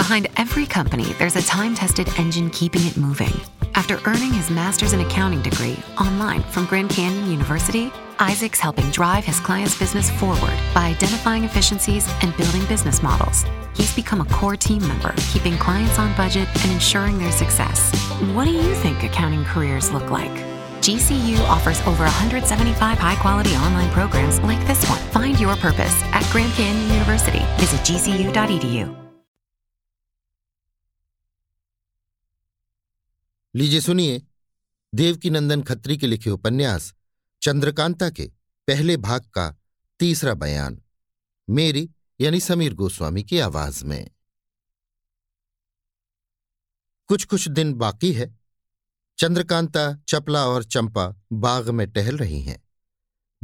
Behind every company, there's a time tested engine keeping it moving. After earning his master's in accounting degree online from Grand Canyon University, Isaac's helping drive his client's business forward by identifying efficiencies and building business models. He's become a core team member, keeping clients on budget and ensuring their success. What do you think accounting careers look like? GCU offers over 175 high quality online programs like this one. Find your purpose at Grand Canyon University. Visit gcu.edu. लीजिए सुनिए देवकी नंदन खत्री के लिखे उपन्यास, चंद्रकांता के पहले भाग का तीसरा बयान, मेरी यानी समीर गोस्वामी की आवाज़ में। कुछ कुछ दिन बाकी है। चंद्रकांता, चपला और चंपा बाग में टहल रही हैं।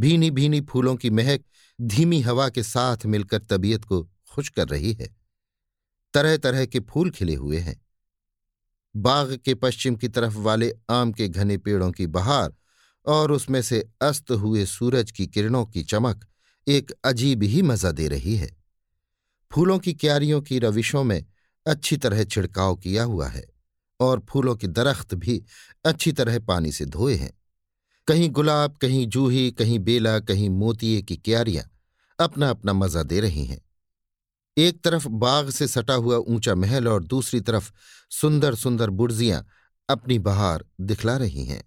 भीनी भीनी फूलों की महक धीमी हवा के साथ मिलकर तबीयत को खुश कर रही है। तरह तरह के फूल खिले हुए हैं। बाग के पश्चिम की तरफ़ वाले आम के घने पेड़ों की बहार और उसमें से अस्त हुए सूरज की किरणों की चमक एक अजीब ही मज़ा दे रही है। फूलों की क्यारियों की रविशों में अच्छी तरह छिड़काव किया हुआ है और फूलों के दरख्त भी अच्छी तरह पानी से धोए हैं। कहीं गुलाब, कहीं जूही, कहीं बेला, कहीं मोतिये की क्यारियाँ अपना अपना मज़ा दे रही हैं। एक तरफ़ बाग से सटा हुआ ऊँचा महल और दूसरी तरफ़ सुंदर सुंदर बुर्जियाँ अपनी बहार दिखला रही हैं।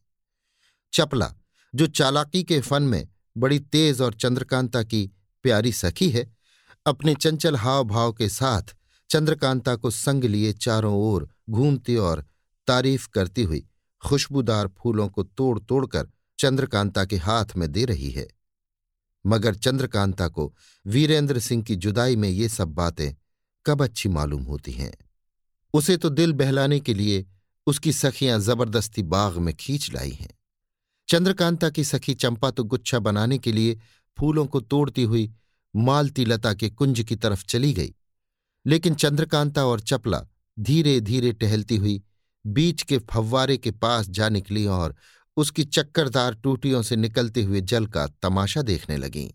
चपला, जो चालाकी के फन में बड़ी तेज और चंद्रकांता की प्यारी सखी है, अपने चंचल हाव भाव के साथ चंद्रकांता को संग लिए चारों ओर घूमती और तारीफ़ करती हुई खुशबूदार फूलों को तोड़ तोड़कर चंद्रकांता के हाथ में दे रही है। मगर चंद्रकांता को वीरेंद्र सिंह की जुदाई में ये सब बातें कब अच्छी मालूम होती हैं। उसे तो दिल बहलाने के लिए उसकी सखियाँ ज़बरदस्ती बाग में खींच लाई हैं। चंद्रकांता की सखी चंपा तो गुच्छा बनाने के लिए फूलों को तोड़ती हुई मालती लता के कुंज की तरफ़ चली गई। लेकिन चंद्रकांता और चपला धीरे धीरे टहलती हुई बीच के फव्वारे के पास जा निकली और उसकी चक्करदार टूटियों से निकलते हुए जल का तमाशा देखने लगीं।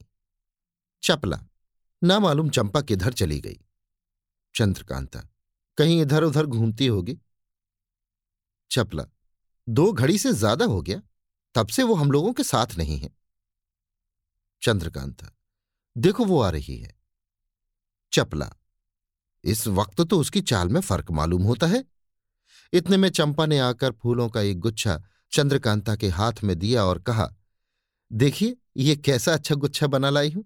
चपला ना मालूम चंपा किधर चली गई? चंद्रकांता, कहीं इधर उधर घूमती होगी? चपला, दो घड़ी से ज़्यादा हो गया, तब से वो हम लोगों के साथ नहीं है। चंद्रकांता, देखो वो आ रही है। चपला, इस वक्त तो उसकी चाल में फ़र्क मालूम होता है। इतने में चंपा ने आकर फूलों का एक गुच्छा चंद्रकांता के हाथ में दिया और कहा, देखिए, ये कैसा अच्छा गुच्छा बना लाई हूँ।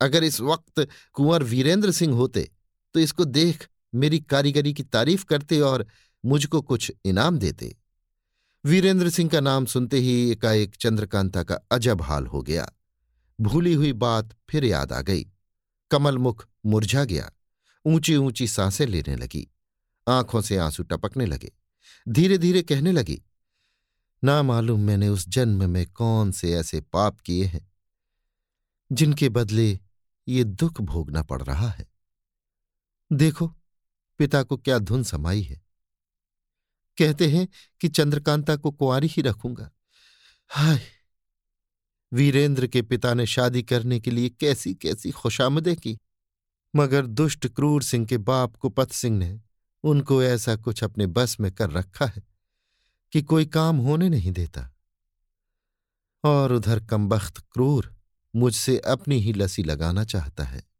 अगर इस वक्त कुंवर वीरेंद्र सिंह होते तो इसको देख मेरी कारीगरी की तारीफ़ करते और मुझको कुछ इनाम देते। वीरेंद्र सिंह का नाम सुनते ही एकाएक चंद्रकांता का अजब हाल हो गया। भूली हुई बात फिर याद आ गई। कमल मुख मुरझा गया। ऊँची ऊँची साँसें लेने लगी। आँखों से आँसू टपकने लगे। धीरे धीरे कहने लगी ना मालूम मैंने उस जन्म में कौन से ऐसे पाप किए हैं, जिनके बदले ये दुख भोगना पड़ रहा है। देखो, पिता को क्या धुन समाई है। कहते हैं कि चंद्रकांता को कुंवारी ही रखूँगा। हाय! वीरेंद्र के पिता ने शादी करने के लिए कैसी कैसी खुशामदें की, मगर दुष्ट क्रूर सिंह के बाप कुपत सिंह ने उनको ऐसा कुछ अपने बस में कर रखा है। कि कोई काम होने नहीं देता। और उधर कमबख्त क्रूर मुझसे अपनी ही लसी लगाना चाहता है।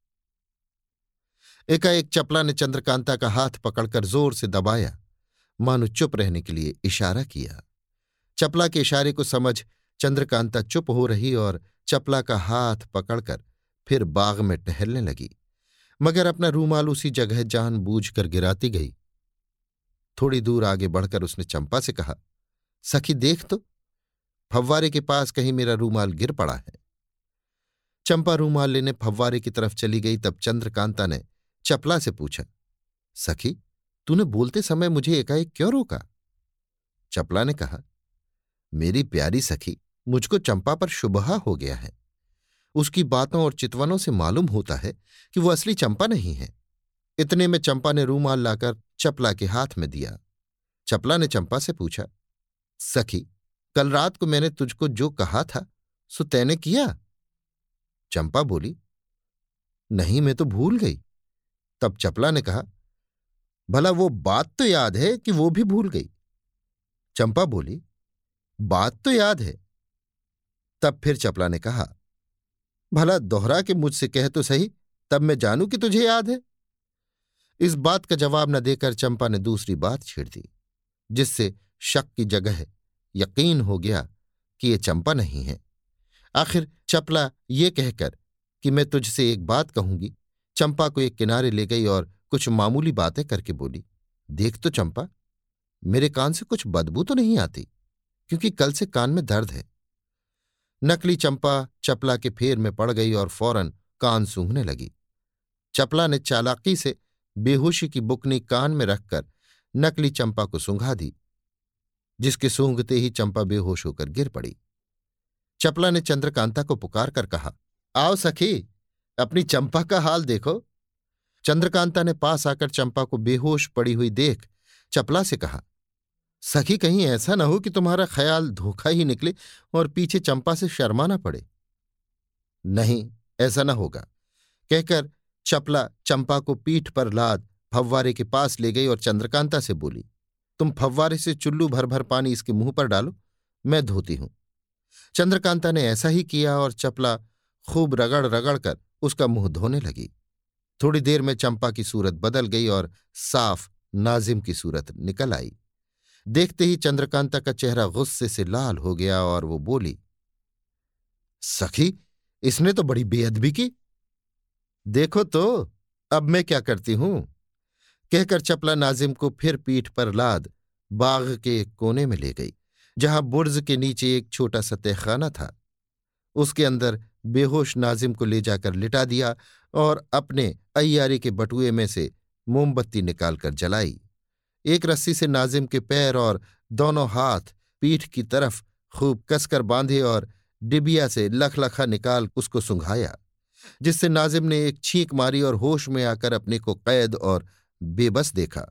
एकाएक चपला ने चंद्रकांता का हाथ पकड़कर ज़ोर से दबाया। मानो चुप रहने के लिए इशारा किया। चपला के इशारे को समझ चंद्रकांता चुप हो रही और चपला का हाथ पकड़कर फिर बाग में टहलने लगी। मगर अपना रूमाल उसी जगह कर गिराती गई। थोड़ी दूर आगे बढ़कर उसने चंपा से कहा, सखी देख तो फव्वारे के पास कहीं मेरा रूमाल गिर पड़ा है। चंपा रूमाल लेने फव्वारे की तरफ़ चली गई, तब चंद्रकांता ने चपला से पूछा, सखी, तूने बोलते समय मुझे एकाएक क्यों रोका? चपला ने कहा, मेरी प्यारी सखी, मुझको चंपा पर शुभहा हो गया है। उसकी बातों और चितवनों से मालूम होता है कि वो असली चंपा नहीं है। इतने में चंपा ने रूमाल लाकर चपला के हाथ में दिया। चपला ने चंपा से पूछा, सखी, कल रात को मैंने तुझको जो कहा था, सो तैने किया? चंपा बोली, नहीं, मैं तो भूल गई। तब चपला ने कहा, भला वो बात तो याद है कि वो भी भूल गई? चंपा बोली, बात तो याद है। तब फिर चपला ने कहा, भला दोहरा के मुझसे कह तो सही, तब मैं जानू कि तुझे याद है? इस बात का जवाब न देकर चंपा ने दूसरी बात छेड़ दी, जिससे शक की जगह यकीन हो गया कि ये चंपा नहीं है। आखिर चपला ये कहकर कि मैं तुझसे एक बात कहूँगी। चंपा को एक किनारे ले गई और कुछ मामूली बातें करके बोली, देख तो चंपा, मेरे कान से कुछ बदबू तो नहीं आती, क्योंकि कल से कान में दर्द है। नकली चंपा चपला के फेर में पड़ गई और फ़ौरन कान सूंघने लगी। चपला ने चालाकी से बेहोशी की बुकनी कान में रखकर नकली चंपा को सूंघा दी, जिसके सूंघते ही चंपा बेहोश होकर गिर पड़ी। चपला ने चंद्रकांता को पुकार कर कहा, आओ सखी, अपनी चंपा का हाल देखो। चंद्रकांता ने पास आकर चंपा को बेहोश पड़ी हुई देख चपला से कहा, सखी, कहीं ऐसा न हो कि तुम्हारा ख्याल धोखा ही निकले और पीछे चंपा से शर्माना पड़े? नहीं, ऐसा न होगा, कहकर चपला चंपा को पीठ पर लाद, फव्वारे के पास ले गई और चंद्रकांता से बोली, तुम फव्वारे से चुल्लू भर भर पानी इसके मुँह पर डालो, मैं धोती हूँ। चंद्रकांता ने ऐसा ही किया और चपला खूब रगड़ रगड़ कर उसका मुँह धोने लगी। थोड़ी देर में चंपा की सूरत बदल गई और साफ़, नाजिम की सूरत निकल आई। देखते ही चंद्रकांता का चेहरा गुस्से से लाल हो गया और वो बोली, सखी, इसने तो बड़ी बेअदबी की। देखो तो अब मैं क्या करती हूँ? कहकर चपला नाजिम को फिर पीठ पर लाद, बाग के एक कोने में ले गई, जहाँ बुर्ज के नीचे एक छोटा सा तहखाना था। उसके अंदर बेहोश नाजिम को ले जाकर लिटा दिया और अपने अयारी के बटुए में से मोमबत्ती निकालकर जलाई। एक रस्सी से नाजिम के पैर और दोनों हाथ पीठ की तरफ़ खूब कसकर बांधे और डिबिया से लखलखा निकाल उसको सुंघाया। जिससे नाजिम ने एक छींक मारी और होश में आकर अपने को कैद और बेबस देखा।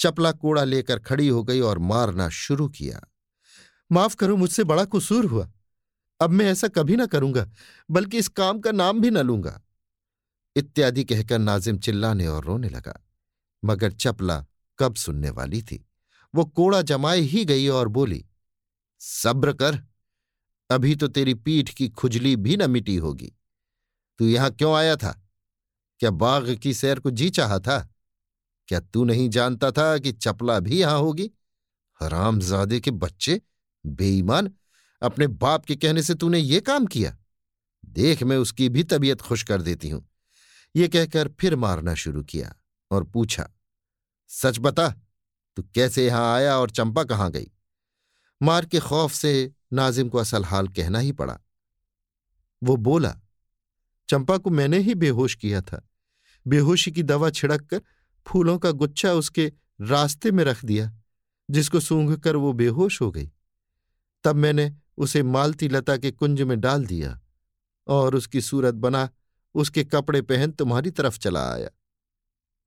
चपला कूड़ा लेकर खड़ी हो गई और मारना शुरू किया। माफ़ करो, मुझसे बड़ा कसूर हुआ। अब मैं ऐसा कभी ना करूँगा, बल्कि इस काम का नाम भी न लूँगा। इत्यादि कहकर नाजिम चिल्लाने और रोने लगा, मगर चपला कब सुनने वाली थी। वो कोड़ा जमाए ही गई और बोली, सब्र कर, अभी तो तेरी पीठ की खुजली भी न मिटी होगी। तू यहाँ क्यों आया था? क्या बाघ की सैर को जी चाहा था? क्या तू नहीं जानता था कि चपला भी यहाँ होगी? हरामजादे के बच्चे, बेईमान, अपने बाप के कहने से तूने ये काम किया? देख मैं उसकी भी तबीयत खुश कर देती हूँ। ये कहकर फिर मारना शुरू किया और पूछा, सच बता, तू कैसे यहाँ आया और चंपा कहाँ गई? मार के खौफ से नाजिम को असल हाल कहना ही पड़ा। वो बोला चंपा को मैंने ही बेहोश किया था। बेहोशी की दवा छिड़क कर फूलों का गुच्छा उसके रास्ते में रख दिया, जिसको सूंघ कर वो बेहोश हो गई। तब मैंने उसे मालती लता के कुंज में डाल दिया और उसकी सूरत बना, उसके कपड़े पहन तुम्हारी तरफ़ चला आया।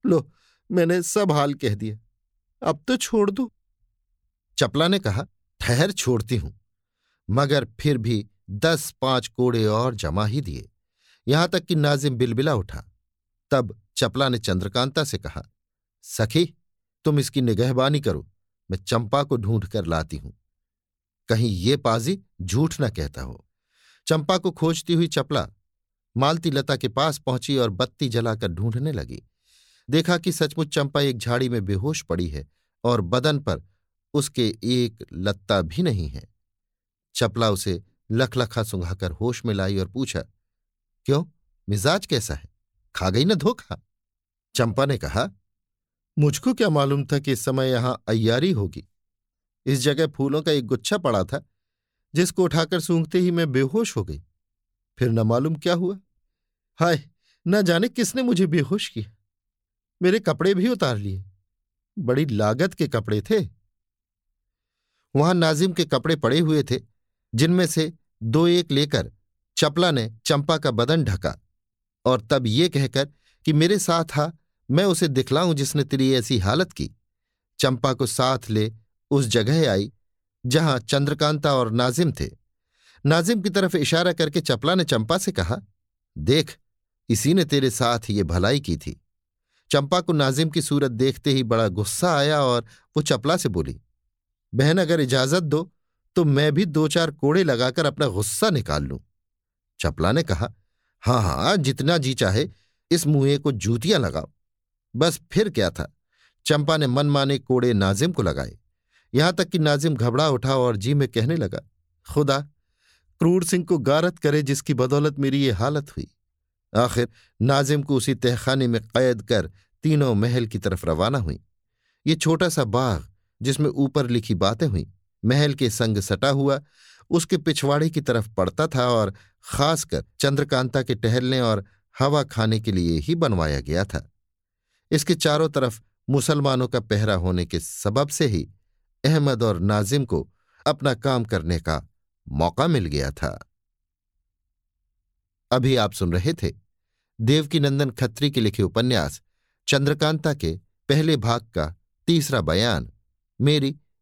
लो, मैंने सब हाल कह दिया अब तो छोड़ दो। चपला ने कहा, ठहर छोड़ती हूँ, मगर फिर भी दस पाँच कोड़े और जमा ही दिए। यहाँ तक कि नाजिम बिलबिला उठा। तब चपला ने चंद्रकांता से कहा, सखी, तुम इसकी निगहबानी करो, मैं चंपा को ढूंढ कर लाती हूँ। कहीं ये पाजी झूठ न कहता हो चंपा को खोजती हुई चपला मालती लता के पास पहुँची और बत्ती जलाकर ढूँढने लगी। देखा कि सचमुच चंपा एक झाड़ी में बेहोश पड़ी है और बदन पर उसके एक लत्ता भी नहीं है। चपला उसे लखलखा सुंघाकर होश में लाई और पूछा क्यों? मिजाज कैसा है? खा गई ना धोखा? चंपा ने कहा, मुझको क्या मालूम था कि इस समय यहाँ अयारी होगी? इस जगह फूलों का एक गुच्छा पड़ा था, जिसको उठाकर सूंघते ही मैं बेहोश हो गई। फिर न मालूम क्या हुआ? हाय, न जाने किसने मुझे बेहोश किया। मेरे कपड़े भी उतार लिए। बड़ी लागत के कपड़े थे। वहाँ नाजिम के कपड़े पड़े हुए थे, जिनमें से दो एक लेकर चपला ने चंपा का बदन ढका और तब ये कहकर कि मेरे साथ हा मैं उसे दिखलाऊं जिसने तेरी ऐसी हालत की। चंपा को साथ ले उस जगह आई, जहाँ चंद्रकांता और नाजिम थे। नाजिम की तरफ़ इशारा करके चपला ने चंपा से कहा, देख, इसी ने तेरे साथ ये भलाई की थी। चंपा को नाजिम की सूरत देखते ही बड़ा गुस्सा आया और वो चपला से बोली, बहन, अगर इजाज़त दो तो मैं भी दो चार कोड़े लगाकर अपना गुस्सा निकाल लूँ। चपला ने कहा हाँ हाँ जितना जी चाहे, इस मुंहे को जूतियाँ लगाओ। बस फिर क्या था? चंपा ने मनमाने कोड़े नाजिम को लगाए। यहाँ तक कि नाजिम घबरा उठा और जी में कहने लगा, खुदा, क्रूर सिंह को गारत करे जिसकी बदौलत मेरी ये हालत हुई। आखिर नाजिम को उसी तहखाने में कैद कर तीनों महल की तरफ़ रवाना हुई। ये छोटा सा बाग जिसमें ऊपर लिखी बातें हुई। महल के संग सटा हुआ, उसके पिछवाड़े की तरफ़ पड़ता था और खासकर चंद्रकांता के टहलने और हवा खाने के लिए ही बनवाया गया था। इसके चारों तरफ़ मुसलमानों का पहरा होने के सबब से ही अहमद और नाजिम को अपना काम करने का मौका मिल गया था। अभी आप सुन रहे थे देवकीनंदन खत्री के लिखे उपन्यास, चंद्रकांता के पहले भाग का तीसरा बयान, मेरी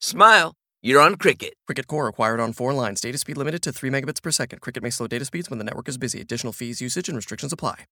Smile, you're on Cricket. Cricket Core acquired on four lines. Data speed limited to 3 megabits per second. Cricket may slow data speeds when the network is busy. Additional fees, usage, and restrictions apply.